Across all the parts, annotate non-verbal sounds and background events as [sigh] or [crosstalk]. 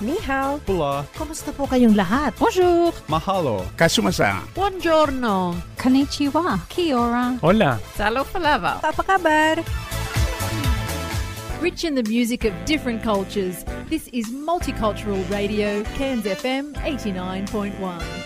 Ni hao. Pula. Kumusta po kayong lahat? Bonjour. Mahalo. Kasumasa. Buongiorno. Konnichiwa. Kia ora. Hola. Salo palava. Apa kabar? Rich in the music of different cultures, this is Multicultural Radio, Cairns FM 89.1.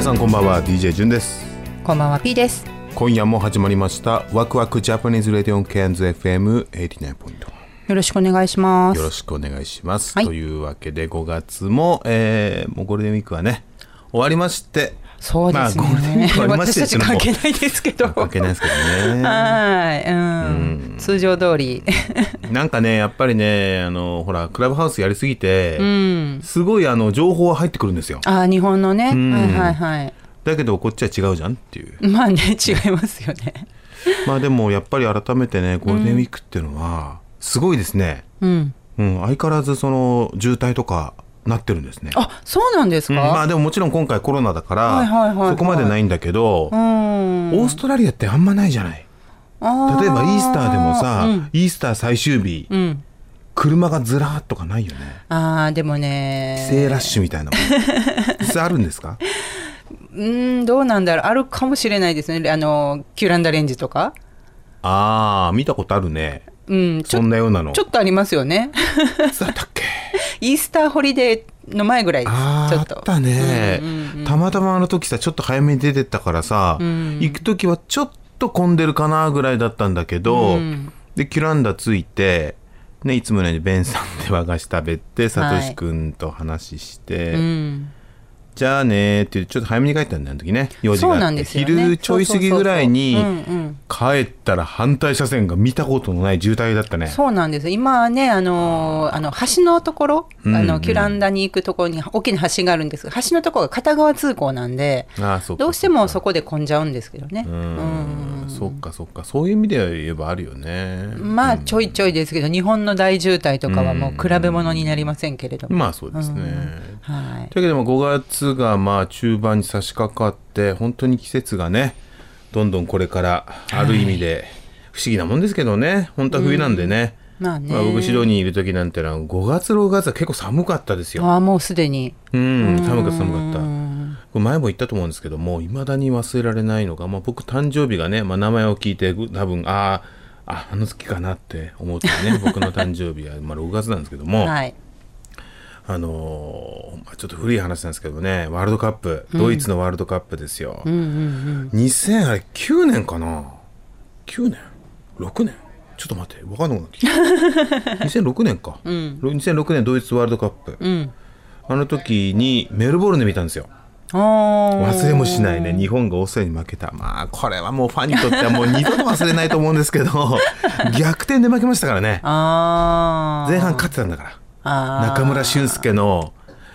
皆さんこんばんは。DJ ジュンです。こんばんは P です。今夜も始まりました。ワクワクジャパニーズレディオンケアンズ FM89.1 よろしくお願いします。よろしくお願いします、はい。というわけで5月も、えー、もうゴールデンウィークはね終わりましてそうですね、まあゴールデンウィーク終わりま私たち関係ないですけど。関係ないですけどね。はい、うん、通常通り。[laughs] なんかねやっぱりねあのほらクラブハウスやりすぎて、うん。すごいあの情報は入ってくるんですよ。あ日本のね、ん。はいはいはい。だけどこっちは違うじゃんっていう。まあね違いますよね。[laughs] まあでもやっぱり改めてねゴールデンウィークっていうのはすごいですね、うん。うん、相変わらずその渋滞とかなってるんですね。あそうなんですか、うん。まあでももちろん今回コロナだから、はいはいはいはい。そこまでないんだけど、うん。オーストラリアってあんまないじゃない？例えばイースターでもさ、うん。イースター最終日、うん。車がずらーっとかないよね。あーでもね。帰省ラッシュみたいなもん。[laughs] 実際あるんですか？うんどうなんだろう。あるかもしれないですね。あのキュランダレンジとか。ああ、見たことあるね。うん。そんなようなの。ちょっとありますよね。いつだったっけ？[laughs] イースターホリデーの前ぐらいですあーあちょっと。ったね、うんうんうんたまたまあの時さちょっと早めに出てったからさ、ん。行く時はちょっと混んでるかなぐらいだったんだけど、うん。でキュランダ着いて、ね、いつものようにベンさんで和菓子食べてサトシ君と話して、うんじゃあねーってちょっと早めに帰ったんだよあの時ね。用事があっね。昼ちょい過ぎぐらいに帰ったら反対車線が見たことのない渋滞だったね。そうなんです。今はねあのあの橋のところ、うんうん。あのキュランダに行くところに大きな橋があるんですが橋のところが片側通行なんでああそうかどうしてもそこで混んじゃうんですけどね。ううん。ん。そっかそっか。そういう意味では言えばあるよね。まあちょいちょいですけど日本の大渋滞とかはもう比べ物になりませんけれども、まあそうですね。はい。というわけでも5月がまあ中盤に差し掛かって本当に季節がねどんどんこれからある意味で不思議なもんですけどね。本当は冬なんでね、まあね、まあ、僕シドニーにいる時なんてのは5月6月は結構寒かったですよ。ああもうすでに。うん寒かった寒かった。前も言ったと思うんですけどもいまだに忘れられないのが、まあ、僕誕生日がね、まあ、名前を聞いて多分ああああの月かなって思ってね僕の誕生日はまあ6月なんですけども、[laughs] はいあのーまあ、ちょっと古い話なんですけどねワールドカップドイツのワールドカップですよ、うんうん2009年かな？9年？6年？ちょっと待って分かんなくなってきた。[laughs] 2006年か、2006年ドイツワールドカップ、うん。うんあの時にメルボルンで見たんですよ。忘れもしないね。日本がオーストラリアに負けた。まあこれはもうファンにとってはもう [laughs] 二度と忘れないと思うんですけど逆転で負けましたからね。前半勝ってたんだから中村俊輔の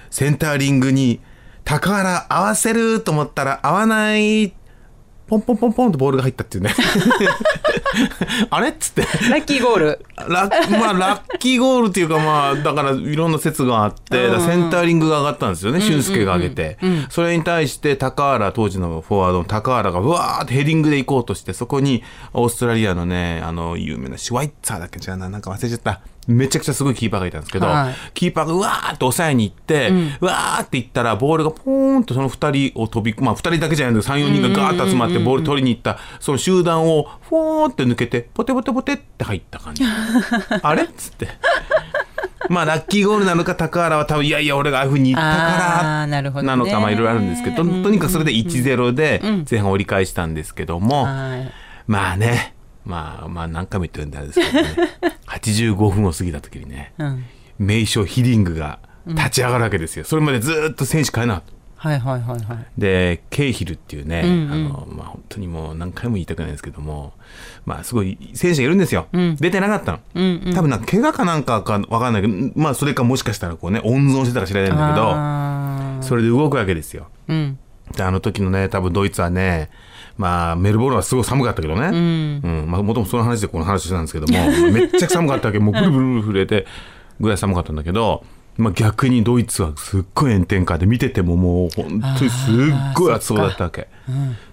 センターリングに高原合わせると思ったら合わないポンポンポンポンとボールが入ったっていうね。[laughs] あれっつって。ラッキーゴール。ラッ,、まあ、ラッキーゴールっていうかまあだからいろんな説があって、だからセンターリングが上がったんですよね、俊介が上げて、それに対して高原当時のフォワードの高原がうわーってヘディングで行こうとしてそこにオーストラリアのねあの有名なシュワイッツァーだっけ？違うななんか忘れちゃっためちゃくちゃすごいキーパーがいたんですけど、はい。キーパーがうわーって抑えに行って、うわーって行ったらボールがポーンとその2人を飛びまあ2人だけじゃないんだけど34人がガーッと集まってボール取りに行ったその集団をフォーって抜けてポテポテポテって入った感じ。[laughs] あれっつって。まあラッキーゴールなのか高原は多分いやいや俺がああいうふうに言ったからなのかまあいろいろあるんですけどととにかくそれで1-0で前半折り返したんですけども、はい。まあねまあまあ何回も言ってるんであれですけどね。85分を過ぎた時にねうん。名将ヒディングが立ち上がるわけですよ、それまでずっと選手変えな。はいはいはいはい。でケイヒルっていうね、うんうん。あのまあ、本当にもう何回も言いたくないんですけども、まあ、すごい選手がいるんですよ、うん。出てなかったの、うんうん。多分なんか怪我かなんかか分かんないけど、まあ、それかもしかしたらこうね温存してたか知らないんだけどそれで動くわけですよ。うん。であの時のね多分ドイツはねまあメルボルンはすごい寒かったけどね、うん。うん。まあ、もともとその話でこの話してたんですけども [laughs] めっちゃ寒かったわけ。もうブルブル震えてぐらい寒かったんだけど、まあ、逆にドイツはすっごい炎天下で見ててももう本当にすっごい暑そうだったわけ。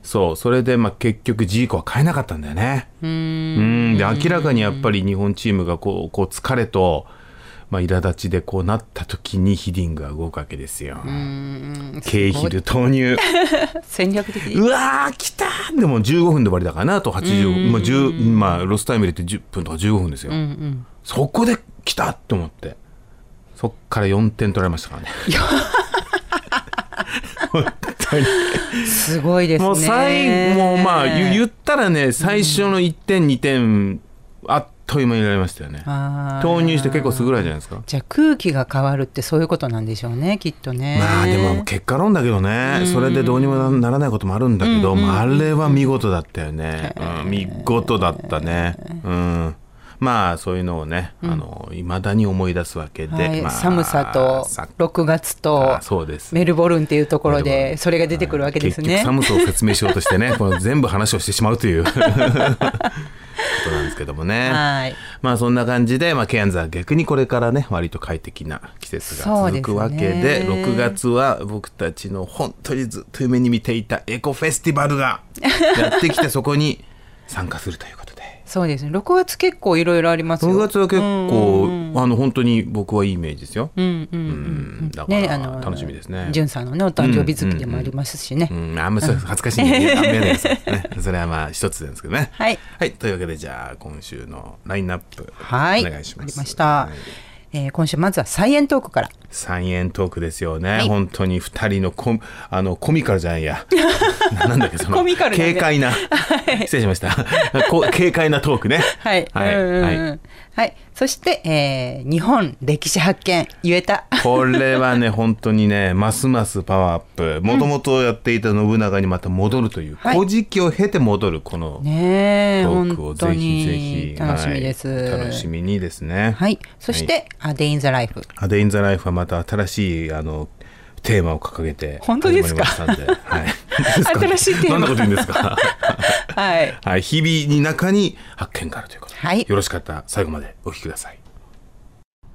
そうそれでまあ結局ジーコは買えなかったんだよね。ううん。ん。で明らかにやっぱり日本チームがこうこう疲れと、まあ、苛立ちでこうなった時にヒディングが動くわけですよ。ケイヒル投入。[laughs] 戦略的うわー来たー。でも15分で終わりだからなあと80、まあ10まあ、ロスタイム入れて10分とか15分ですよ、うんうん。そこで来たって思って。そっから4点取られましたからね。[laughs] [laughs] すごいですね。もう最後もうまあ言言ったらね最初の1点2点あっという間に入れられましたよね。投入して結構すぐらいじゃないですか。じゃあ空気が変わるってそういうことなんでしょうねきっとね。まあでも結果論だけどね、それでどうにもならないこともあるんだけど、まああれは見事だったよね、うん、見事だったね、うん、まあそういうのをねいま、あの未だに思い出すわけで、はい。まあ、寒さとさ6月とあそうです。メルボルンっていうところでそれが出てくるわけですね。寒さを説明しようとしてねこの全部話をしてしまうという [laughs] ことなんですけどもね。はい。まあそんな感じで、まあ、ケアンズは逆にこれからね割と快適な季節が続くわけでですね6月は僕たちの本当にずっと夢に見ていたエコフェスティバルが [laughs] やってきてそこに参加するということでそうですね。6月結構いろいろありますよ。6月は結構、あの本当に僕はいいイメージですよ。うんうんうんうんだからねあの楽しみですねじゅんさんのねお誕生日月でもありますしね。うん、あんまりそう恥ずかしいんで、あんまりやめないでくださいね。それはまあ一つですけどね。はい。はい、というわけでじゃあ今週のラインナップ、はい。お願いします。ありました。はいえー今週まずはサイエントークから。サイエントークですよね、はい。本当に2人のコあのコミカルじゃないや。な [laughs] なんだっけそのコミカル軽快な、失礼しました。こ軽快なトークね。はい。はい、はい。はい。そして、えー日本歴史発見言えた。これはね本当にね [laughs] ますますパワーアップ。もともとやっていた信長にまた戻るという、はい。古事記を経て戻るこのトークをぜひぜひに楽しみです。はい楽しみにですね。はい。そして、A Day in the Life。アデイン・ザ・ライフはまた新しいあのテーマを掲げて本当ですか？始まりましたんで、はい、[laughs] 新しいテーマ。どんなこと言うんですか？[laughs] はい。はい、日々に中に発見があるということで、はい。よろしかったら最後までお聞きください。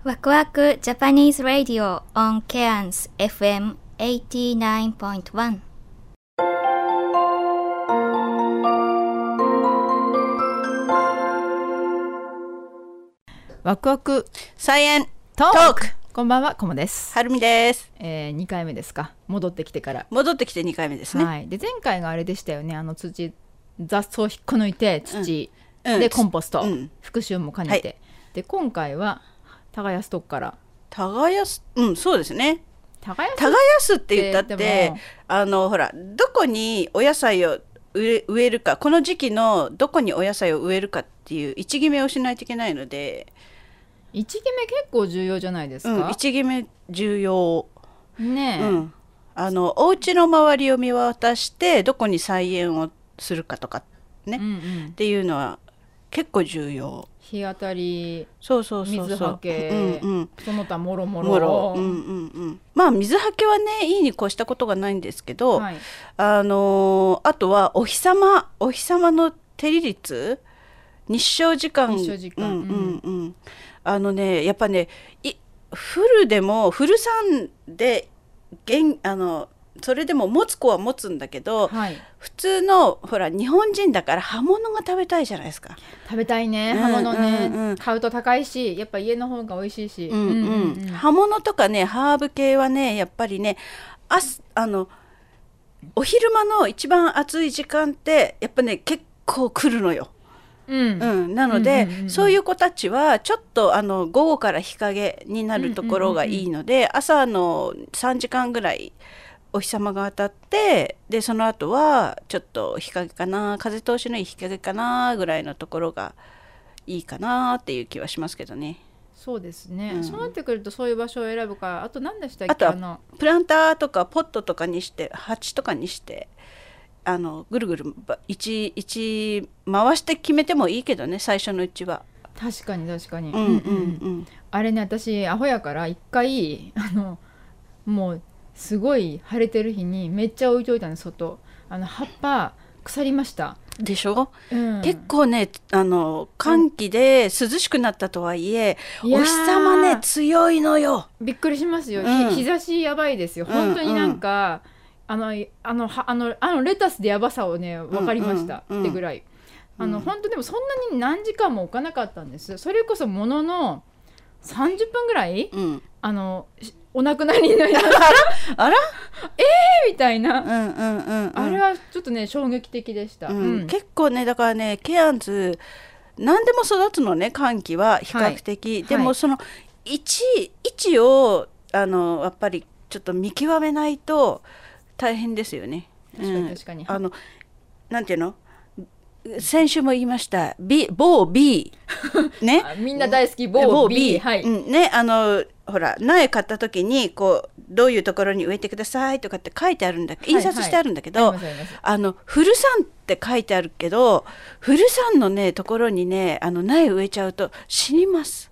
ワクワクジャパニーズ・ラディオ on Cairns FM 89.1ワクワクサイエントークこんばんは、コモです。はるみですえー、2回目ですか。戻ってきてから。戻ってきて2回目ですね、はい。で、前回があれでしたよね。あの土、雑草を引っこ抜いて、土、うんで、コンポスト、うん復習も兼ねて。はで、今回は、耕すとこから。耕すうんそうですね耕す耕すって言ったっでてもあのほらどこにお野菜を植え植えるかこの時期のどこにお野菜を植えるかっていう位置決めをしないといけないので、位置決め結構重要じゃないですうん、位か。置決め重要、ねえ、うん、あのお家の周りを見渡してどこに菜園をするかとかね、うんうっん。ていうのは結構重要。日当たり、そうそう水はけ、うんうん。その他もろ。もろ。うんうんうん、まあ水はけはねいいに越したことがないんですけど、はい。あのーあとはお日様お日様の照り率日照時間。日照時間。うんうんうん、あのねやっぱねいフルでもフルサンでげんあのそれでも持つ子は持つんだけど、はい。普通のほら日本人だから葉物が食べたいじゃないですか。食べたいねうん葉物ね、うんうん買うと高いしやっぱ家の方が美味しいし、うんうん葉物とかねハーブ系はねやっぱりねあすあのお昼間の一番暑い時間ってやっぱね結構来るのよ。うん。うん、なので、うんうんうんうん。そういう子たちはちょっとあの午後から日陰になるところがいいので、朝の3時間ぐらいお日様が当たってでその後はちょっと日陰かな風通しのいい日陰かなぐらいのところがいいかなっていう気はしますけどね。そうですね、うん。そうなってくるとそういう場所を選ぶからあと何でしたっけ？あとはあのプランターとかポットとかにして鉢とかにしてあのぐるぐるば一一回して決めてもいいけどね最初のうちは。確かに確かに、うんうんうん。あれね私アホやから一回あのもうすごい晴れてる日にめっちゃ置いといたの外。あの葉っぱ腐りました、でしょ、うん、結構ねあの寒気で涼しくなったとはいえ、いやー。お日様ね強いのよ。びっくりしますよ、ひうん。日差しやばいですよ。うん。本当になんか、あのあのはあのあのレタスでやばさをね分かりました、うん。うんってぐらい。あの、本当でもそんなに何時間も置かなかったんです。それこそものの30分ぐらいうん、あのしお亡くなりになりましたあら、みたいな、うんうんうんうん、あれはちょっとね衝撃的でした、うん。うん。結構ねだからねケアンズ何でも育つのね寒気は比較的、ではい。もその位置位置をあのやっぱりちょっと見極めないと大変ですよね。確かにうん。確かに。あのなんていうの？先週も言いました。B 某 B ね？[laughs] あみんな大好き某 B はい、うん、ねあのほら苗買った時にこうどういうところに植えてくださいとかって書いてあるんだい印刷してあるんだけど、ありますあのって書いてあるけどフルサンのねところにねあの苗植えちゃうと死にます。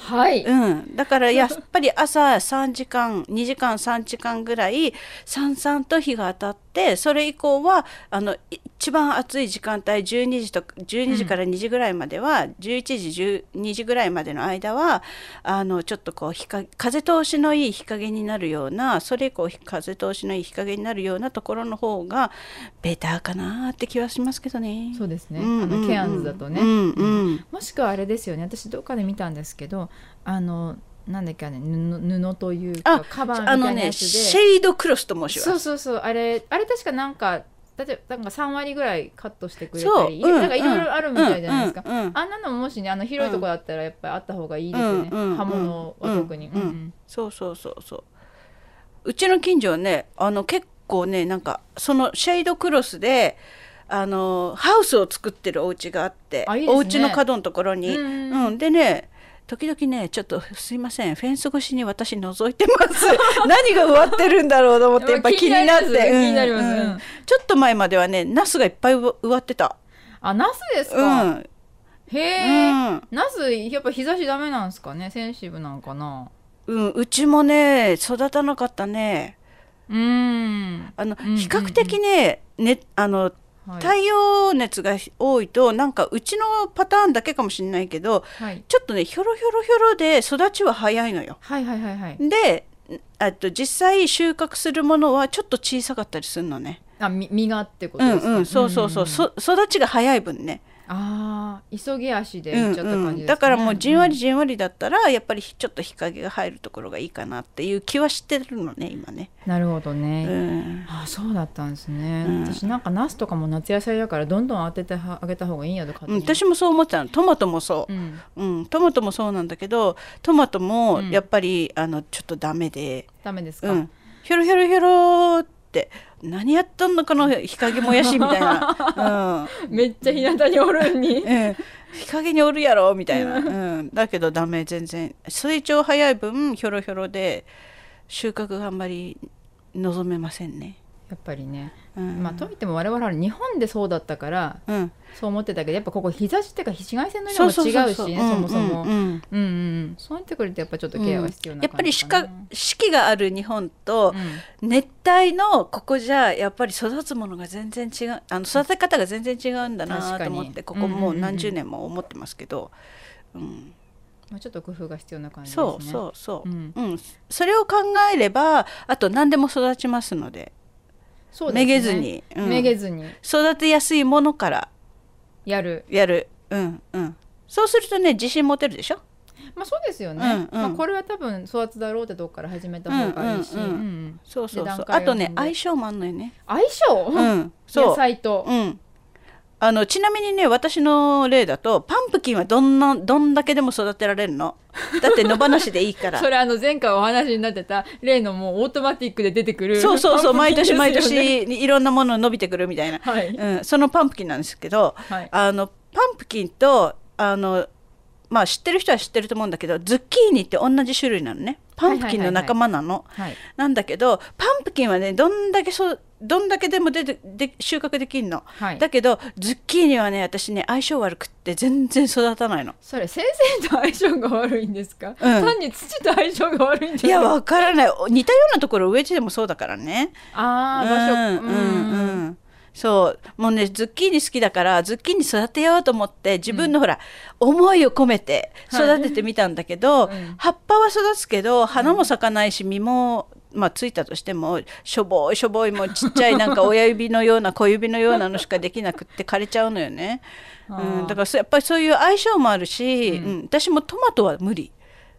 はい、うん、だからやっぱり朝3時間2時間3時間ぐらいさんさんと日が当たってそれ以降はあの一番暑い時間帯12時と12時から2時ぐらいまでは、11時12時ぐらいまでの間はあのちょっとこう風通しのいい日陰になるようなそれ以降風通しのいい日陰になるようなところの方がベターかなって気はしますけどね。そうですね、うんうんうん。あのケアンズだとね、うんうん。もしくはあれですよね。私どっかで見たんですけどあのなんだっけあれ布布というかあカバーみたいなあのねやつで、シェードクロスと申します。そうそうそう。あれあれ確かなんか例えばなんか3割ぐらいカットしてくれたり、なんかいろいろあるみたいじゃないですか、うんうんうんあんなのももしねあの広いとこだったらやっぱりあった方がいいですよね、うんうんうん刃物は特に、うんうん。うんそうそうそうそう。うちの近所はねあの結構ねなんかそのシェードクロスであのハウスを作ってるお家があってあいいね。お家の角のところに、うん。うんでね時々ねちょっとすいません。フェンス越しに私覗いてます。[laughs] 何が植わってるんだろうと思ってやっぱ気になって。うんうん。ちょっと前まではねナスがいっぱい植わってた。あナスですうか、ん。へえ、うん。ナスやっぱ日差しダメなんですかね？センシブなんかな？うん、うちもね育たなかったね。うーん。あの、比較的ねねあのはい太陽熱が多いとなんかうちのパターンだけかもしれないけどはいちょっとねひょろひょろひょろで育ちは早いのよ。はいはいはいはいであと実際収穫するものはちょっと小さかったりするのね。あみ実がってことうんですか、うんそうそうそう、んんんそ育ちが早い分ね。ああ急ぎ足でうんいっちゃった感じです、ね。うんだからもうじんわりじんわりだったらやっぱりちょっと日陰が入るところがいいかなっていう気はしてるのね今ね。なるほどね、うん。あそうだったんですね、うん。私なんかナスとかも夏野菜だからどんどん当ててあげた方がいいんやと勝うん、私もそう思ってたの。トマトもそう。う、ん。うん、トマトもそうなんだけどトマトもうん。やっぱり、あのちょっとダメで、ダメですか、うん、ひょろひょろひょろって何やったんのかの日陰もやしみたいな、[laughs] めっちゃ日向におるんに。うんうん、日陰におるやろみたいな、うん、だけどダメ全然。成長早い分ひょろひょろで収穫があんまり望めませんね。やっぱりね、うん。まあといっても我々は日本でそうだったからうん、そう思ってたけどやっぱここ日差しっていうか紫外線の色も違うしねそもそも、うんうん。うんそうなってくるとやっぱちょっとケアは必要なやっぱり四季四季がある日本と、うん。熱帯のここじゃやっぱり育つものが全然違うあの育て方が全然違うんだなと思ってここもう何十年も思ってますけど、うん。まあ、ちょっと工夫が必要な感じですね。そうそうそう、ううんん。それを考えればあと何でも育ちますのでそうめげずに。うん。めげずに。育てやすいものから。やる。やる、うんうん、そうするとね自信持てるでしょ、まあそうですよね、うんうん。まあ、これは多分育つだろうってとこから始めた方がいいし、うんうんうん。そうそうでそうあとね相性もあんのよね、相性、うん、そう。野菜と、うん、あのちなみにね私の例だとパンプキンはどんなどんだけでも育てられるの？だって野放しでいいから。[laughs] それあの前回お話になってた例のもうオートマティックで出てくるそうそうそうパン毎年毎年いろんなもの伸びてくるみたいな、はい。うん、そのパンプキンなんですけど、はい。あのパンプキンとあのまあ知ってる人は知ってると思うんだけどズッキーニって同じ種類なのね。パンプキンの仲間なの、はい。なんだけどパンプキンはねどんだけそうどんだけでも出てで収穫できるの、はい。だけどズッキーニはね私ね相性悪くって全然育たないの。それ先生と相性が悪いんですか、ん。単に土と相性が悪いんじいやゃない？わからない。似たようなところ植地でもそうだからね。ああ場所。うんうん。うんそう。もうねズッキーニ好きだからズッキーニ育てようと思って自分のほら、思いを込めて育ててみたんだけど、うん。葉っぱは育つけど花も咲かないし実も、まあ、ついたとしてもしょぼいしょぼいもうちっちゃいなんか親指のような小指のようなのしかできなくって枯れちゃうのよね。うん、だからそやっぱりそういう相性もあるし、うん私もトマトは無理。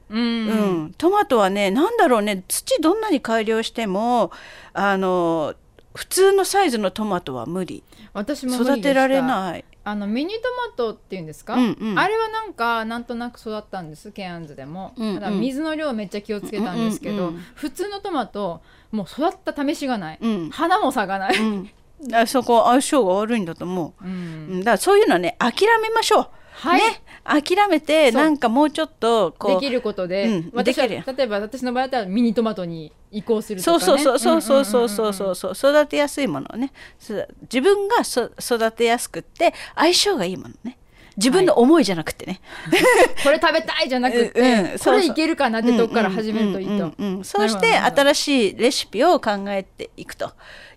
うんうん、トマトはねなんだろうね土どんなに改良してもあの普通のサイズのトマトは無理。私も育てられない。あのミニトマトっていうんですか、うんうん。あれはなんかなんとなく育ったんですケアンズでも、うんうん。ただ水の量めっちゃ気をつけたんですけど、うんうんうん。普通のトマトもう育った試しがない、うん。花も咲かない、うん、だそこ相性が悪いんだと思う、うん。うん、だからそういうのはね諦めましょう、はい。ね。諦めてなんかもうちょっとこう。できることで、うん。例えば私の場合だったらミニトマトに移行するとか、ね、そうそうそうそうそうそうそうそう育てやすいものをね自分がそ育てやすくって相性がいいものね自分の思いじゃなくてね、んこれ食べたいじゃなくて、うんうんこそれいけるかなってとこから始めるといいと、うんそうして新しいレシピを考えていくと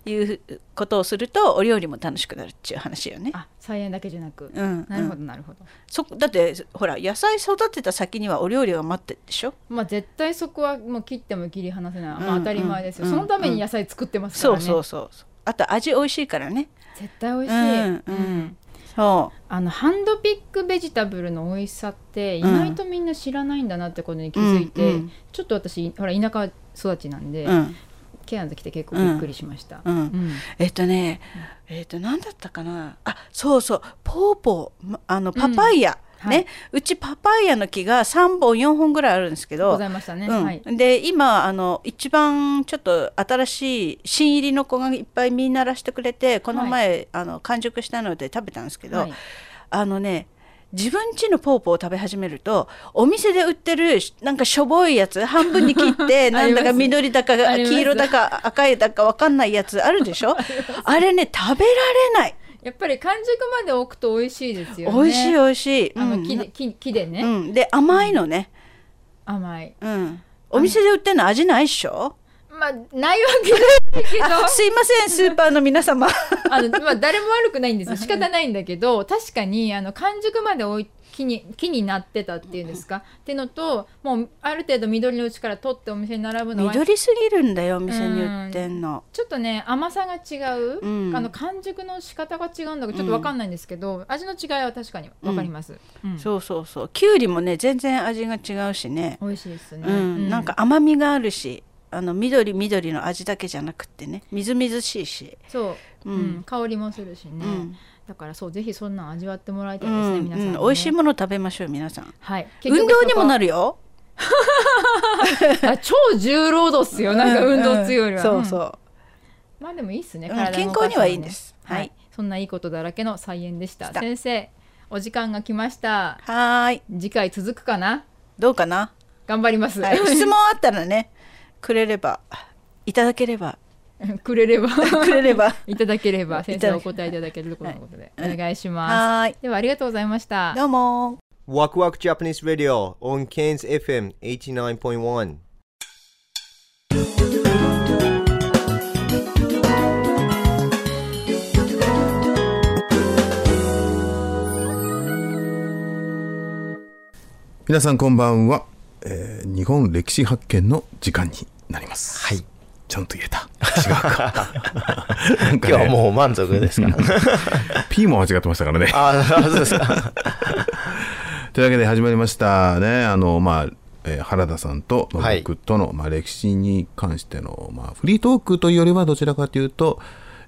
いうことをするとお料理も楽しくなるっていう話よね。あ菜園だけじゃなく、うんなるほどなるほど。そだってほら野菜育てた先にはお料理が待ってるでしょ？まあ絶対そこはもう切っても切り離せない、まあ、うん当たり前ですよ、うんそのために野菜作ってますかそうらね、そうそうそう。あと味美味しいからね。絶対美味しい、うんうん。そあのハンドピックベジタブルの美味しさって意外とみんな知らないんだなってことに気づいて、うんうんちょっと私ほら田舎育ちなんで、ううんケアンズ来て結構びっくりしました、えっとねえっと何だったかな？あそうそう。ポーポー。まあのパパイヤ、うんね、うちパパイヤの木が3本4本ぐらいあるんですけど。ございましたね、うん。はい。で今あの一番ちょっと新しい新入りの子がいっぱい実ならしてくれてこの前、あの完熟したので食べたんですけど、はい。あのね自分家のポーポーを食べ始めるとお店で売ってるなんかしょぼいやつ半分に切って [laughs] なんだか緑だか黄色だか赤いだか分かんないやつあるでしょ？[laughs] あれね食べられない。やっぱり完熟まで置くと美味しいですよね。美味しい美味しい、あのうん。木で木木でね、うん、で甘いのね、甘い。うん、お店で売ってるの味ないっしょ？まあないわけないけど。あすいませんスーパーの皆様。あの、まあ、誰も悪くないんですよ。仕方ないんだけど確かにあの完熟まで置い木に木になってたっていうんですか、っていうのともうある程度緑のうちから取ってお店に並ぶのは緑すぎるんだよお店に売ってんの。ちょっとね甘さが違う、うん。あの完熟の仕方が違うんだけどちょっとわかんないんですけど、味の違いは確かにわかります、うん。そうそうそう。きゅうりもね全然味が違うしね、美味しいですね、うん。なんか甘みがあるしあの緑緑の味だけじゃなくってねみずみずしいし、そう、うん。うん。香りもするしね、うん。だからそうぜひそんなん味わってもらいたういですね、ん皆さん、ね。うん美味しいもの食べましょう皆さん。はい、運動にもなるるよ [laughs] あ超重労働っすよ。なんか運動強いよりは、そうそう。まあでもいいっすね、うん体動かすのも。健康にはいいんです。はい、はい。そんないいことだらけの菜園でした。先生お時間が来ました。はーい。次回続くかな？どうかな、頑張ります、はい、質問あったらねくれればいただければ。くれれば。くれれば。いただければ。[laughs] 先 [laughs] [laughs] いただけ生お答えいただけるということで、はい。お願いします、はーい。ではありがとうございました。どうも。Waku Waku Japanese Radio on Cairns FM 89.1. 皆さんこんばんは、えー日本歴史発見の時間になります。はい。ちゃんと言えた。違うか。[laughs] なんか、ね、今日はもう満足ですか P [laughs] も間違ってましたからね。ああ、そうですか。[laughs] というわけで始まりました。ねあのまあえー原田さんとのはい。僕との、まあ、歴史に関しての、まあ、フリートークというよりはどちらかというと、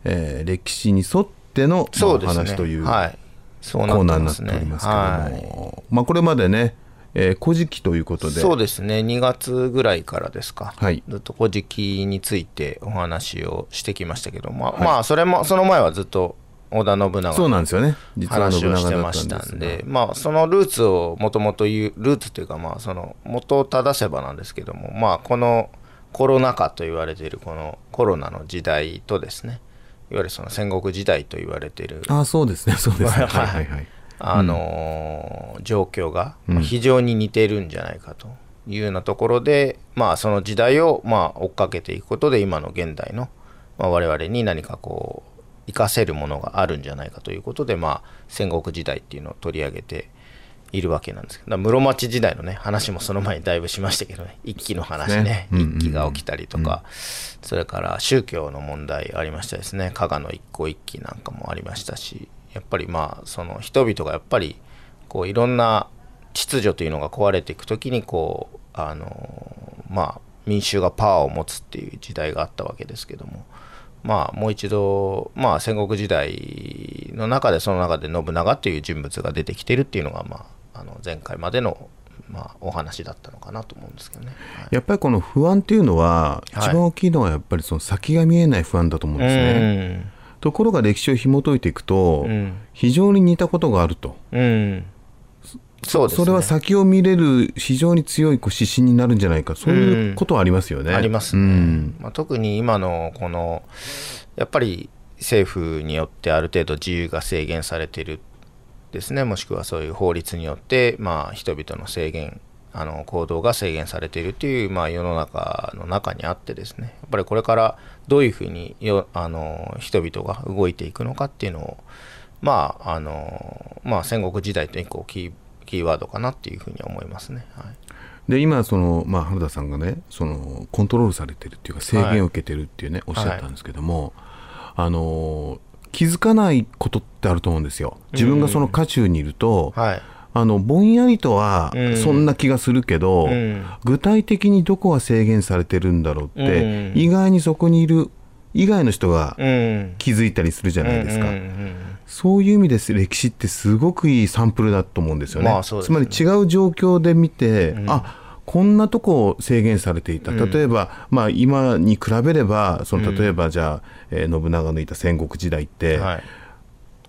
えー歴史に沿っての、まあそうですね。話というコはい。そうーナーになって。おりますけども、はい。まあ、これまでね「えー古事記」ということで。そうですね。2月ぐらいからですか。はい。ずっと古事記についてお話をしてきましたけど、まあ、はい。まあ、それも、その前はずっと織田信長そうなんですよね。実は信話をしてましたんで。まあそのルーツをもともと言うルーツというかまあその元を正せばなんですけども。まあこのコロナ禍と言われているこのコロナの時代とですね。いわゆるその戦国時代と言われている。あそうですね。そうですね。[laughs] はいはいはいはいあのー状況がまあ非常に似ているんじゃないかというようなところで、まあその時代をまあ追っかけていくことで今の現代の、まあ、我々に何かこう活かせるものがあるんじゃないかということで、まあ、戦国時代っていうのを取り上げているわけなんですけど室町時代のね話もその前にだいぶしましたけどね [laughs] 一揆の話ねね。うんうんうん。一揆が起きたりとか、それから宗教の問題ありましたですね。加賀の一向一揆なんかもありましたしやっぱりまあその人々がやっぱりこういろんな秩序というのが壊れていくときにこうあのまあ民衆がパワーを持つっていう時代があったわけですけどもまあもう一度まあ戦国時代の中でその中で信長という人物が出てきてるっていうのがまああの前回までのまあお話だったのかなと思うんですけどね。はいやっぱりこの不安っていうのははい一番大きいのはやっぱりその先が見えない不安だと思うんですね。ところが歴史を紐解いていくとうん。非常に似たことがあると。うん、うん、そうですね。それは先を見れる非常に強いこう指針になるんじゃないか。そういうことはありますよね。ありますね、うん。まあ、特に今のこのやっぱり政府によってある程度自由が制限されているですね。もしくはそういう法律によってまあ人々の制限あの行動が制限されているという、まあ、世の中の中にあってですね。やっぱりこれからどういうふうによあの人々が動いていくのかっていうのをまああのまあ戦国時代と以降キーキーワードかなっていうふうに思いますね。はい。で今その、まあ、原田さんがねそのコントロールされてるっていうか制限を受けてるっていうね、おっしゃったんですけども、あの気づかないことってあると思うんですよ。自分がその渦中にいると、はいあのぼんやりとはうん。そんな気がするけど、うん。具体的にどこが制限されてるんだろうって、うん。意外にそこにいる以外の人がうん。気づいたりするじゃないですか。うんうんうんそういう意味です歴史ってすごくいいサンプルだと思うんですよね。まあね。つまり違う状況で見て、あこんなとこ制限されていた。例えば、まあ、今に比べればその例えばじゃあ、えー信長のいた戦国時代って、はい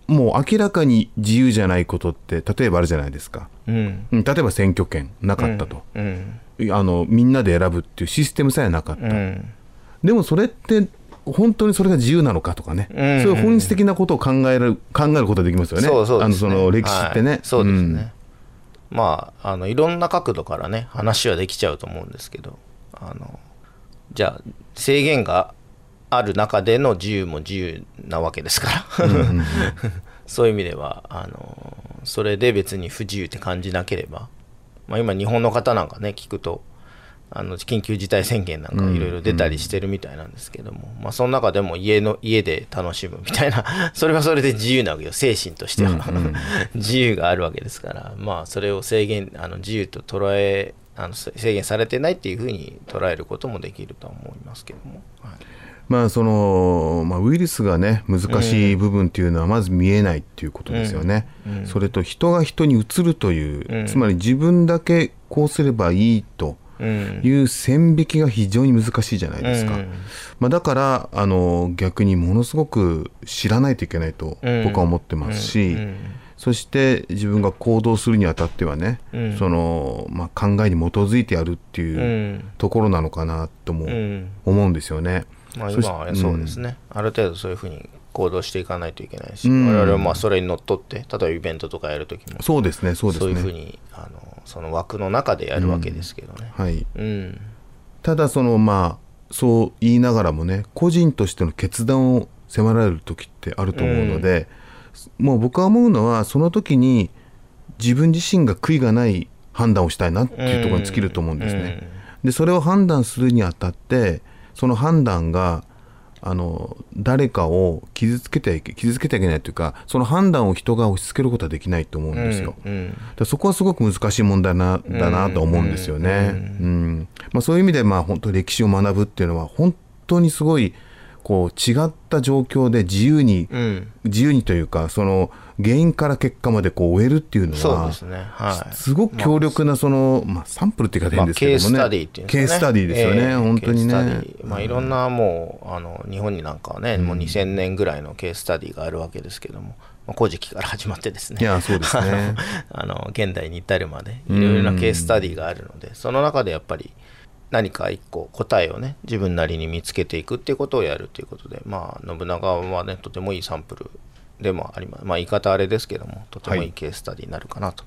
もう明らかに自由じゃないことって例えばあるじゃないですか。うん。うん例えば選挙権なかったと、うん。あのみんなで選ぶっていうシステムさえなかった、うん。でもそれって本当にそれが自由なのかとかね、ん。そういう本質的なことを考える考えることができますよね。そうそうね。あのその歴史ってね、はいそうですん。ね、まああのいろんな角度からね話はできちゃうと思うんですけどあのじゃあ制限がある中での自由も自由なわけですから。[laughs] そういう意味ではあのそれで別に不自由って感じなければ、まあ、今日本の方なんかね聞くとあの緊急事態宣言なんかいろいろ出たりしてるみたいなんですけども、まあ、その中でも家の家で楽しむみたいな [laughs] それはそれで自由なわけよ精神としては、[laughs] 自由があるわけですからまあそれを制限あの自由と捉えあの制限されてないっていうふうに捉えることもできるとは思いますけども、はいまあそのまあ、ウイルスがね難しい部分っていうのはまず見えないっていうことですよね、それと人が人にうつるという、つまり自分だけこうすればいいとうんいう線引きが非常に難しいじゃないですか、うんまあ、だからあの逆にものすごく知らないといけないとうん僕は思ってますし、うんそして自分が行動するにあたってはね、うんそのまあ、考えに基づいてやるってういうんところなのかなともうん思うんですよね。まあ、今はそうですね、ある程度そういうふうに行動していかないといけないし、うん。我々はまあそれにのっとって例えばイベントとかやるときも。そうですねそうですそういうふうね。にあのその枠の中でやるわけですけどね。はい、うん。ただそのまあそう言いながらもね個人としての決断を迫られる時ってあると思うので、もう僕は思うのはその時に自分自身が悔いがない判断をしたいなっていうところに尽きると思うんですね。でそれを判断するにあたってその判断があの誰かを傷つけてはいけ傷つけてはいけないというかその判断を人が押し付けることはできないと思うんですよ。うんだからそこはすごく難しい問題なだなと思うんですよね。うんまあ、そういう意味でまあ本当歴史を学ぶっていうのは本当にすごいこう違った状況で自由に、うん自由にというかその原因から結果までこう終えるっていうのはすね。はい。すごく強力なその、まあ、サンプルっていうか変ですけどもね、ケースタディっていうんですかね。ケースタディですよね、ええ本当にね。まあ、いろんなもうあの日本になんかはね、もう2000年ぐらいのケースタディがあるわけですけども、まあ、古事記から始まってですね。いやそうですね。[laughs] あの現代に至るまでいろいろなケースタディがあるのでその中でやっぱり何か一個答えをね自分なりに見つけていくっていうことをやるということでまあ信長はねとてもいいサンプルでもあります。まあ言い方あれですけどもとてもいいケーススタディになるかなと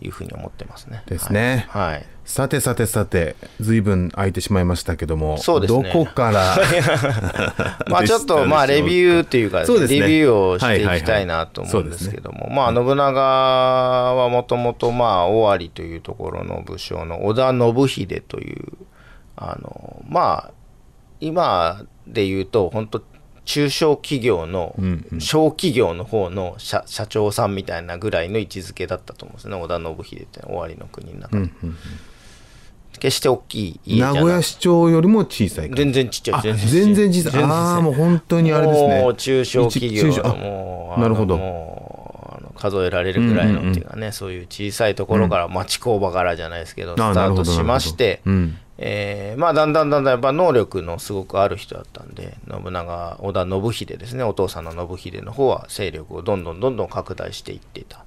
いうふうに思ってますね。ですね。はい、はいさてさてさて随分空いてしまいましたけどもそうですね。どこから [laughs] まあちょっとまあレビューっていうか、そうですね。レビューをしていきたいなとはいはいはい。思うんですけども、まあ信長はもともとまあ尾張というところの武将の織田信秀というあのまあ今で言うと本当中小企業の小企業の方の社社長さんみたいなぐらいの位置づけだったと思うんですね。織田信秀って尾張の国の中で、決して大きい家名古屋市長よりも小さい全然ちっちゃい。あ全全然小さい。ああもう本当にあれですね。もう中小企業のもうなるほど。数えられるぐらいのっていうかね、そういう小さいところから、町工場からじゃないですけど、スタートしまして、うんえーまあ、だんだんだんだんやっぱ能力のすごくある人だったんで信長織田信秀ですね。お父さんの信秀の方は勢力をどんどんどんどん拡大していっていた。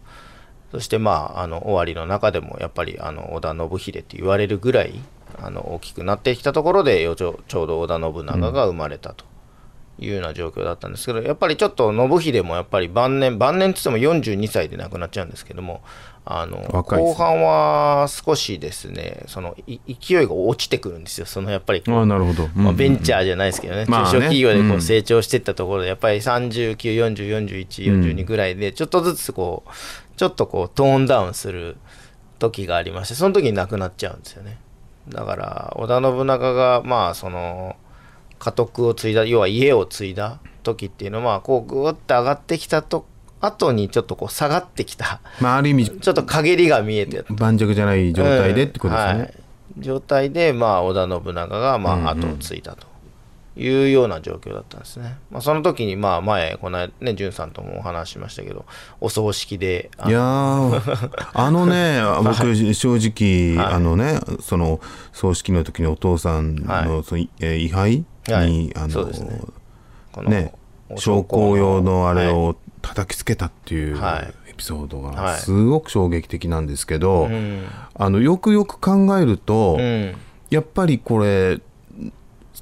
そしてまああの尾張の中でもやっぱりあの織田信秀って言われるぐらいあの大きくなってきたところでよちょちょうど織田信長が生まれたと。いうような状況だったんですけどやっぱりちょっと信秀もやっぱり晩年晩年って言っても42歳で亡くなっちゃうんですけどもあのね。後半は少しですねそのい勢いが落ちてくるんですよ。そのやっぱりああなるほど、うんまあ、ベンチャーじゃないですけどね、まあね。中小企業でこううん。成長していったところで、やっぱり39、40、41、42ぐらいで、ちょっとずつこう、ちょっとこう、トーンダウンする時がありまして、その時に亡くなっちゃうんですよね。だから、織田信長が、まあ、その、家督を継いだ、要は家を継いだ時っていうのは、こう、ぐーっと上がってきたと、後にちょっとこう、下がってきた、まあある意味ちょっと陰りが見えて。盤石じゃない状態でってことですよね、はい。状態で、まあ、織田信長が、まあ、後を継いだというような状況だったんですね。まあ、その時に、まあ、前、この間、ね、潤さんともお話ししましたけど、お葬式で、あいやー [laughs] あのね、僕、正直、はい。あのね、その葬式の時にお父さんはの、そのえー位牌に、はい。あのね。このね、お昇降用のあれはい。を叩きつけたっていうはい。エピソードはがい。すごく衝撃的なんですけど、うん。あのよくよく考えると、うん。やっぱりこれ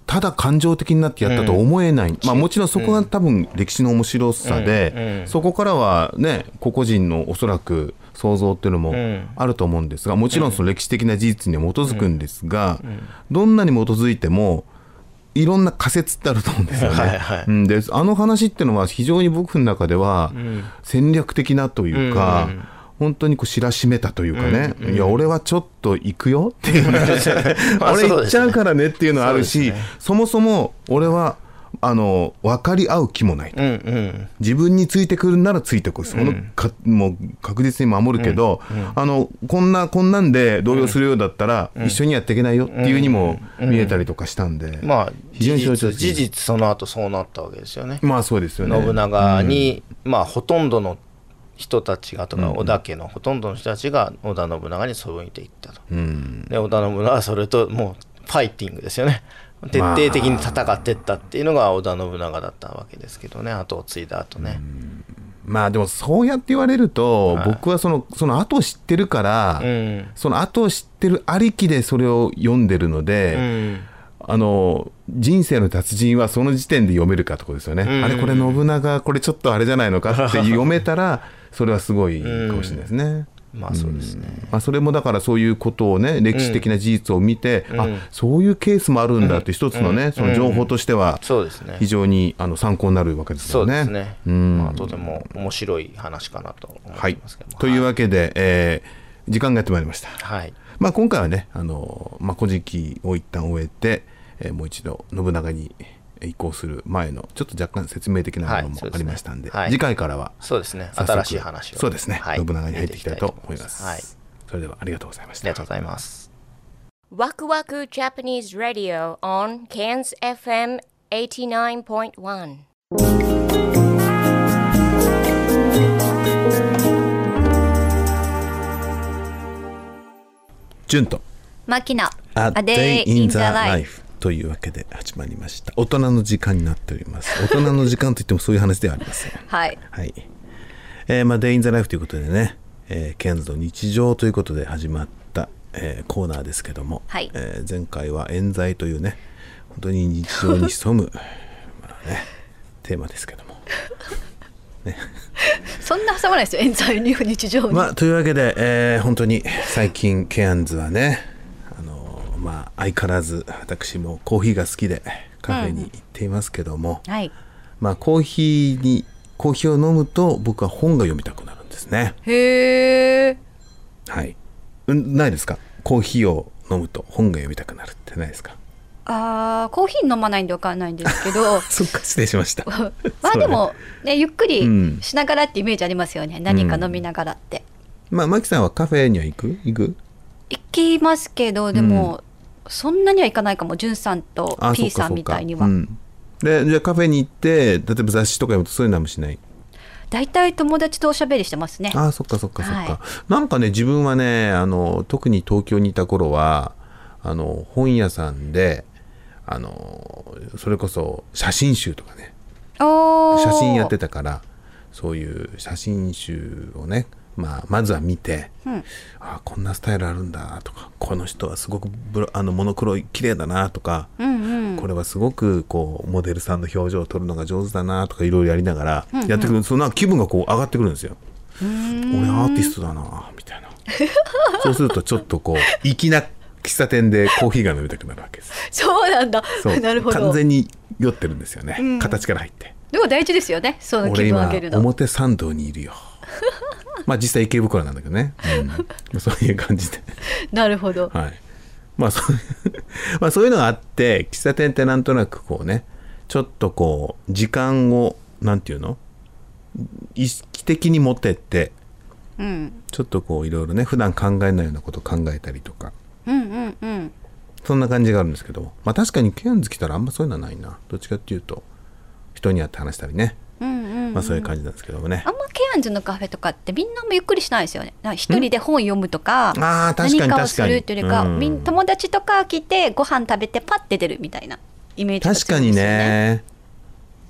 ただ感情的になってやったと思えない、まあ、もちろんそこが多分歴史の面白さで、うん。うんそこからはね個々人のおそらく想像っていうのもん。あると思うんですがもちろんその歴史的な事実には基づくんですが、どんなに基づいてもいろんな仮説ってあると思うんですよね。はいはい。うん。であの話っていうのは非常に僕の中では戦略的なというか、うん。うん本当にこう知らしめたというかね、いや俺はちょっと行くよっていう [laughs] [laughs] 俺行っちゃうからねっていうのはあるしそうですね。そもそも俺はあの分かり合う気もないと、うんうん。自分についてくるならついてくる。そのか、もう確実に守るけど、あのこんなこんなんで動揺するようだったら、一緒にやっていけないよっていうにも見えたりとかしたんで、まあ、事実、事実、その後そうなったわけですよね。まあそうですよね。信長に、まあ、ほとんどの人たちがとか、織田家のほとんどの人たちが織田信長に背いていったと。で織田信長はそれともうファイティングですよね。徹底的に戦っていったっていうのが織田信長だったわけですけどね、後を継いだ後ね。まあでもそうやって言われると、僕はそのその後を知ってるから、うん。その後を知ってるありきでそれを読んでるので、うん。あの人生の達人はその時点で読めるかってことですよね、ん。あれこれ信長これちょっとあれじゃないのかって読めたらそれはすごいかもしれないですね。まあそうですね。まあ、それもだからそういうことをね歴史的な事実を見て、あそういうケースもあるんだって一つのね、その情報としてはそうですね非常にあの参考になるわけですそうよね。ですね。うんまあ、とても面白い話かなと思はいますけども。というわけで、えー時間がやってまいりました。はい。まあ、今回はね、あのまあ、古事記を一旦終えて、えーもう一度信長に移行する前のちょっと若干説明的なものもありましたんで,、はい次回からはそうですね。新しい話を。そうですね、はい信長に入っていきたいと思います。はい。それではありがとうございましたありがとうございます。Waku Waku Japanese Radio on Cairns FM 89.1. 純とマキナ A Day in the Life というわけで始まりました。大人の時間になっております。大人の時間といってもそういう話ではありません。[laughs] はい。はい。えーまあ Day in the Life ということでね、えーケンズの日常ということで始まった、えーコーナーですけども、はい。えー前回は冤罪というね本当に日常に潜む [laughs] まあねテーマですけども。[laughs] そんな挟まないですよ。冤罪に日常に、まあというわけで、えー本当に最近ケアンズはねまあ相変わらず私もコーヒーが好きでカフェに行っていますけども、はい。まあコーヒーにコーヒーを飲むと僕は本が読みたくなるんですね。へえはい。うんないですか？コーヒーを飲むと本が読みたくなるってないですか？あーコーヒー飲まないんでわかんないんですけど。[laughs] そっか失礼しました。[laughs] まあでもね。ゆっくりうん。しながらってイメージありますよね、何か飲みながらって。まあマキさんはカフェには行く？行く？行きますけどでも、そんなにはいかないかもじゅんさんとあ P さんみたいには、うん。でじゃあカフェに行って例えば雑誌とか読むとそういうのはもしない？大体友達とおしゃべりしてますね。ああそっかそっかそっか、はい。なんかね自分はねあの特に東京にいた頃はあの本屋さんであのそれこそ写真集とかね。写真やってたからそういう写真集をね、まあ、まずは見て、うん。あこんなスタイルあるんだとかこの人はすごくブロあのモノクロ綺麗だなとか、うんうん。これはすごくこうモデルさんの表情を撮るのが上手だなとかいろいろやりながらうんうん。やってくる、そのなんか気分がこう上がってくるんですよ。俺アーティストだなみたいな。[laughs] そうするとちょっとこう粋な喫茶店でコーヒーが飲みたくなるわけです。そうなんだ。そう。なるほど。完全に酔ってるんですよね、うん。形から入って。でも大事ですよね。その気分上げるの。表参道にいるよ [laughs] まあ実際池袋なんだけどね、[laughs] うん、そういう感じで。なるほど。はい。まあそういうまあそういうのがあって喫茶店ってなんとなくこうねちょっとこう時間をなんていうの？意識的に持ってってうん。ちょっとこういろいろね普段考えないようなことを考えたりとか。うんうんうん。そんな感じがあるんですけど。まあ確かにケアンズ来たらあんまそういうのはないな。どっちかっていうと人に会って話したりね、まあそういう感じなんですけどもね。あんまケアンズのカフェとかってみんなもゆっくりしないですよね。一人で本読むとかあー確かに何かをするっていうよりか確かにみん友達とか来てご飯食べてパッて出るみたいなイメージが確かにね。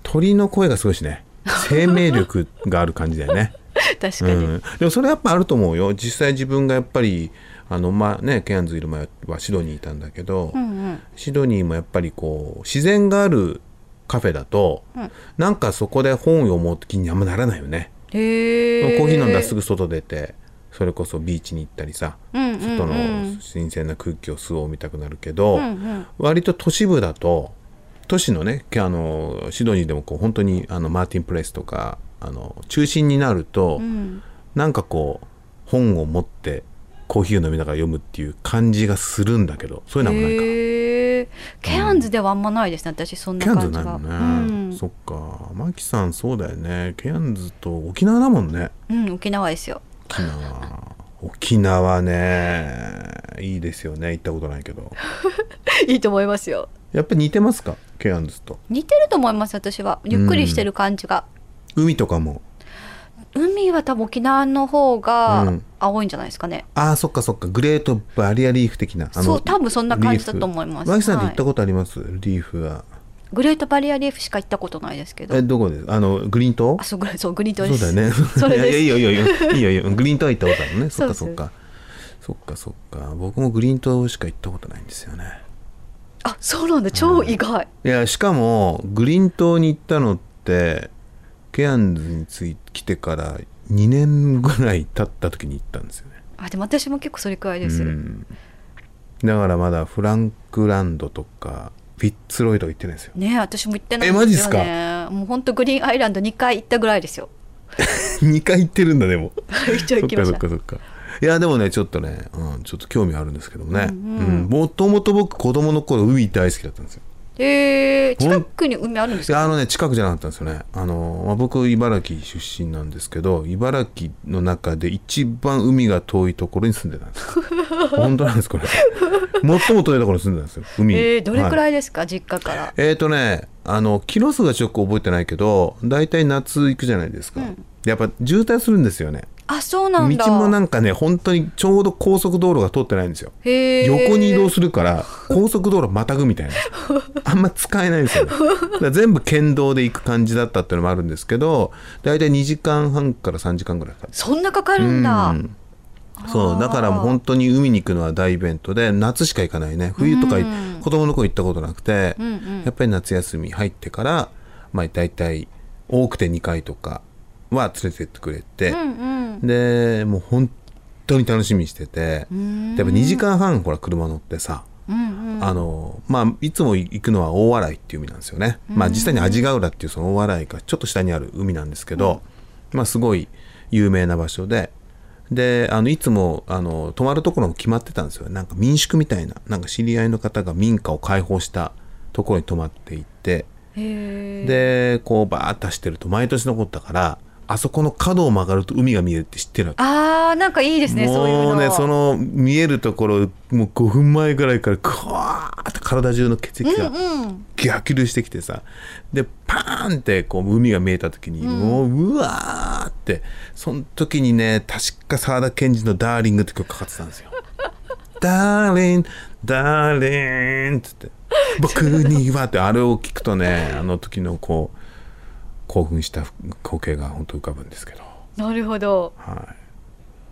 鳥の声がすごいしね。[laughs] 生命力がある感じだよね。[laughs] 確かに、うん、でもそれやっぱあると思うよ。実際自分がやっぱりあのまあねケアンズいる前はシドニーいたんだけど、うんうん。シドニーもやっぱりこう自然があるカフェだと、うん。なんかそこで本を読もうと気にあんまならないよね、へえコーヒー飲んだらすぐ外出てそれこそビーチに行ったりさ、うんうんうん外の新鮮な空気を吸おうみたくなるけど、うんうん。割と都市部だと都市のねあのシドニーでもこう本当にあのマーティンプレスとかあの中心になると、うん。なんかこう本を持ってコーヒーを飲みながら読むっていう感じがするんだけどそういうのはないか。へえケアンズではあんまないですね私そんなケアンズ感じがないね、うん。そっか。マキさんそうだよね。ケアンズと沖縄だもんね。うん、沖縄ですよ。沖縄。沖縄ね。いいですよね。行ったことないけど。[laughs] いいと思いますよ。やっぱり似てますか？ケアンズと。似てると思います私は。ゆっくりしてる感じが、海とかも海は多分沖縄の方うがん。青いんじゃないですかね、ああそっかそっか。グレートバリアリーフ的なそう多分そんな感じだと思います。マキさんってはい。行ったことあります、リーフは。グレートバリアリーフしか行ったことないですけど。えどこです？あのグリーン島？あそうそうグリーン島そうだよね。[laughs] それです。いやいやいいよいいよいいよいいよグリーン島は行ったことあるのね。そっかそっか。そっかそっか。僕もグリーン島しか行ったことないんですよね。あそうなんだ。超意外、いやしかもグリーン島に行ったのってケアンズについ来てから2年ぐらい経った時に行ったんですよね。あでも私も結構それくらいです、うん。だからまだフランクランドとかフィッツロイド行ってないんですよ。ね私も行ってないですよマジっすか？ねもう本当グリーンアイランド2回行ったぐらいですよ。[laughs] 2回行ってるんだでも。[laughs] 一応行きました。そっかそっかいやでもねちょっとね、うん、ちょっと興味あるんですけどもね。もともと僕子供の頃海大好きだったんですよへえ近くに海あるんですか？あのね近くじゃなかったんですよね。あの、まあ、僕茨城出身なんですけど茨城の中で一番海が遠いところに住んでたんですよ。[laughs] 本当なんですこれ。最も遠いところに住んでたんですよ海。えー、どれくらはいいですか、実家から。えーとねあのキロ数がちょっと覚えてないけど大体夏行くじゃないですか、うん。でやっぱ渋滞するんですよねあそうなんだ。道もなんかね本当にちょうど高速道路が通ってないんですよ。横に移動するから高速道路またぐみたいな。[laughs] あんま使えないんですよね。全部県道で行く感じだったっていうのもあるんですけど大体2時間半から3時間ぐらいかかる。そんなかかるんだ。うん。そうだからもう本当に海に行くのは大イベントで夏しか行かないね。冬とかいうん。子供の頃行ったことなくて、うんうん。やっぱり夏休み入ってから、まあ、大体多くて2回とかは連れてってくれて、うんでもう本当に楽しみにしてて。うん。やっぱ2時間半ほら車乗ってさ、うんうん。あのまあいつも行くのは大洗っていう海なんですよね、まあ実際に味ヶ浦っていうその大洗がちょっと下にある海なんですけど、まあすごい有名な場所で。であのいつもあの泊まるところも決まってたんですよなんか民宿みたいななんか知り合いの方が民家を開放したところに泊まっていって。でこうバーッと走ってると毎年残ったからあそこの角を曲がると海が見えるって知ってる？わけあーなんかいいですねそういうの。もうねその見えるところもう5分前ぐらいからクワーって体中の血液がうんうん。逆流してきてさでパーンってこう海が見えた時に、もううわーってその時にね確か沢田研二の「ダーリング」って曲かかってたんですよ。[laughs] ダーリンダーリンっつって「僕には」ってあれを聞くとねあの時のこう興奮した光景が本当浮かぶんですけど。なるほど。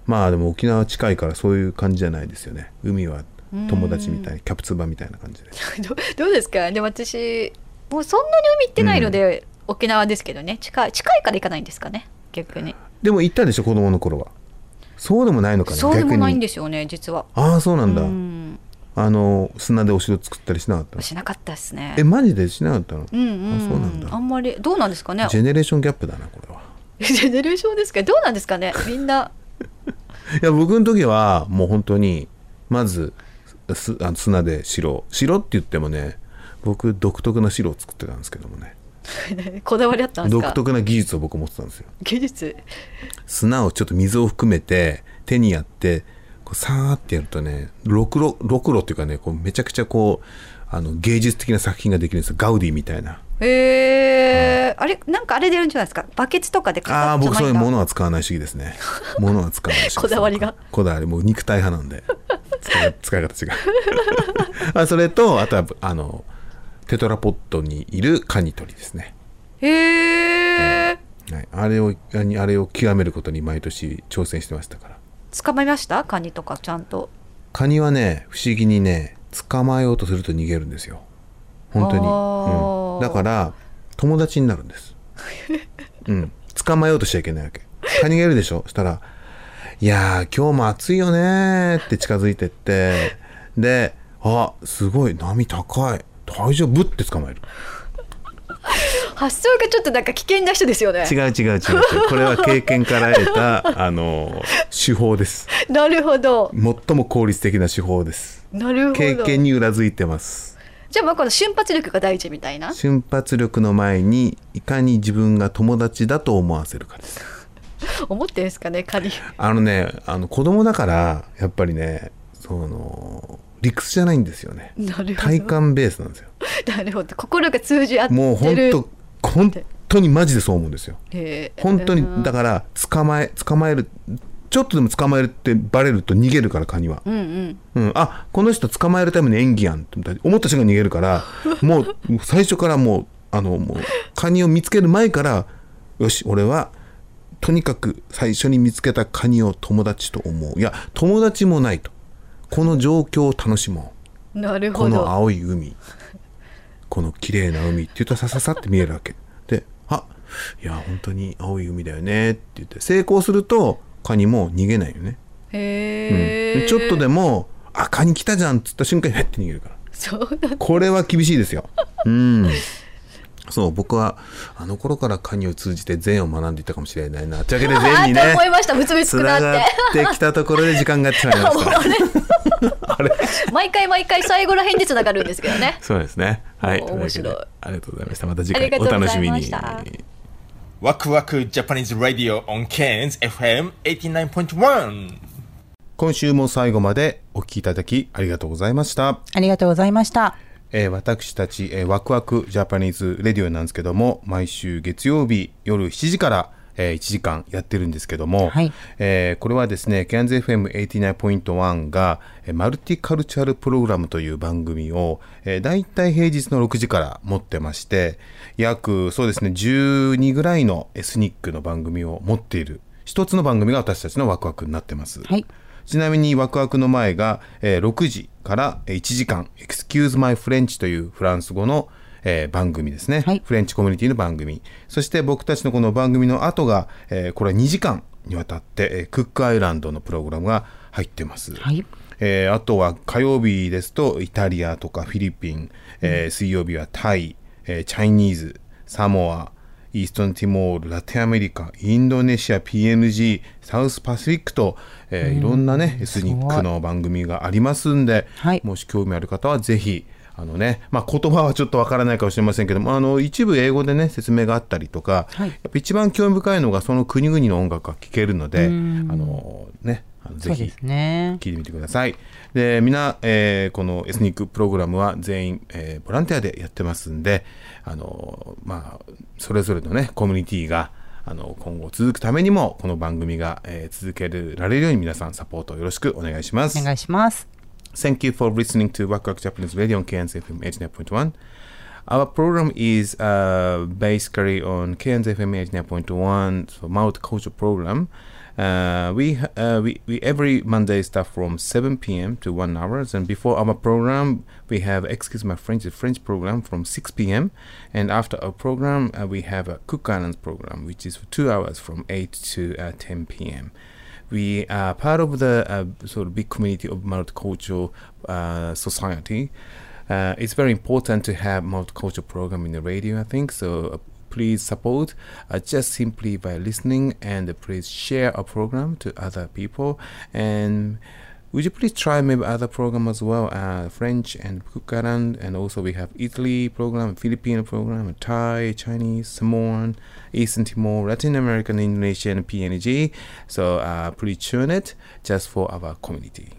まあでも沖縄近いからそういう感じじゃないですよね。海は友達みたいキャプツバみたいな感じで [laughs] どどうですか？でも私もうそんなに海行ってないので、沖縄ですけどね。近い近いから行かないんですかね？逆に。でも行ったでしょ子供の頃は。そうでもないのかなそうでもないんですよね実は。ああそうなんだ、うんあの砂でお城作ったりしなかったの？しなかったですね。えマジでしなかったの、うんうん。あそうなんだ。あんまりどうなんですかね？ジェネレーションギャップだなこれは。ジェネレーションですか？どうなんですかね？みんな。[laughs] いや僕の時はもう本当にまずすあの砂で城。城って言ってもね僕独特な城を作ってたんですけどもね。[laughs] こだわりあったんですか？独特な技術を僕持ってたんですよ。技術？砂をちょっと水を含めて手にやってこうさーってやるとねろくろろくろっていうかねこうめちゃくちゃこうあの芸術的な作品ができるんですよ。ガウディみたいな。へえあれなんかあれでやるんじゃないですか？バケツとかでああー僕そういうものはは使わない主義ですね。[laughs] ものは使わない主義こだわりが。こだわり。もう肉体派なんで。使い [laughs] 使い方違う。あそれとあとはあのテトラポットにいるカニ取りですね、へえはい、あれをあれを極めることに毎年挑戦してましたから捕まえました？カニとかちゃんと。カニはね不思議にね捕まえようとすると逃げるんですよ。本当に、うん、だから友達になるんです、[laughs] うん、捕まえようとしちゃいけないわけ。カニがいるでしょ？そしたら「いやー今日も暑いよね」って近づいてって。で「あすごい波高い。大丈夫?」って捕まえる [laughs] 発想がちょっとなんか危険な人ですよね。違う違う違う違う。これは経験から得た [laughs] あの手法です。なるほど。最も効率的な手法です。なるほど。経験に裏付いてます。じゃあまあこの瞬発力が大事みたいな。瞬発力の前にいかに自分が友達だと思わせるかです。[laughs] 思ってるんですかねカニあのねあの子供だからやっぱりねその理屈じゃないんですよね。なるほど。体感ベースなんですよ [laughs] なるほど。心が通じ合ってる。もう本当本当にマジでそう思うんですよ。へー本当にうん。だから捕まえ捕まえるちょっとでも捕まえるってバレると逃げるからカニは、うんうん。うん、あこの人捕まえるための演技やんって思った瞬間に逃げるから [laughs] もう最初からもうあのもうカニを見つける前からよし俺はとにかく最初に見つけたカニを友達と思う。いや友達もないと。この状況を楽しもなるうこのほど青い海 [laughs] この綺麗な海って言うとさささって見えるわけ。であいや本当に青い海だよねって言って成功するとカニも逃げないよね。へえ、うん。でちょっとでも「あカニ来たじゃん」っつった瞬間にへって逃げるから。そうこれは厳しいですよ。うんそう僕はあの頃からカニを通じて禅を学んでいたかもしれないな。というわけで [laughs] 禅にね思いました。結びつくなって。つながってきたところで時間がやってしまいました [laughs] 毎回毎回最後らへんでつながるんですけどね。そうですね。はい。お面白い。とうわけでありがとうございました。また次あり回おがとうござい楽しみにましたワクワク Japanese Radio on Cairns FM 89.1今週も最後までお聞きいただきありがとうございました。ありがとうございました。えー私たち、えーワクワクジャパニーズレディオなんですけども毎週月曜日夜7時から、えー1時間やってるんですけども、はいえーこれはですね CANZFM89.1 がえーマルティカルチャルプログラムという番組を、えー、だいたい平日の6時から持ってまして約そうですね12ぐらいのエスニックの番組を持っている一つの番組が私たちのワクワクになってます。はいちなみにワクワクの前が、えー6時からえー1時間「Excuse My French」というフランス語の、えー番組ですね、フレンチコミュニティの番組。そして僕たちのこの番組の後が、えーこれは2時間にわたって、えークックアイランドのプログラムが入ってます、えーあとは火曜日ですとイタリアとかフィリピン、えー水曜日はタイ、えーチャイニーズサモアイーストンティモール、ラテンアメリカ、インドネシア、PNG、サウスパシフィックと、えーいろんなね、エスニックの番組がありますんで、もし興味ある方はぜひ、あのね、まあ、言葉はちょっとわからないかもしれませんけども、あの一部英語でね、説明があったりとか、やっぱ一番興味深いのがその国々の音楽が聴けるので、あうん。のね、あのぜひ聞いてみてください。で、みんな、えーこのエスニックプログラムは全員、えーボランティアでやってますんで、あのまあ、それぞれのね、コミュニティが、あの今後続くためにもこの番組が、えー続けられるように皆さんサポートよろしくお願いします。お願いします。Thank you for listening to Waku Japanese Radio on KNZFM 89.1. Our program is uh, basically on KNZFM 89.1 so multicultural program. Uh, we, uh, we we every Monday start from 7 p.m. to 1 hours, and before our program we have excuse my French the French program from 6 p.m. and after our program uh, we have a Cook Islands program which is for two hours from 8 to uh, 10 p.m we are part of the sort of big community of multicultural society. Uh, it's very important to have multicultural program in the radio, I think. So please support uh, just simply by listening and please share our program to other people and. Would you please try maybe other program as well, uh, French and Kukaran, and also we have Italy program, Filipino program, Thai, Chinese, Samoan, Eastern Timor, Latin American, Indonesian, PNG. So uh, please tune it just for our community.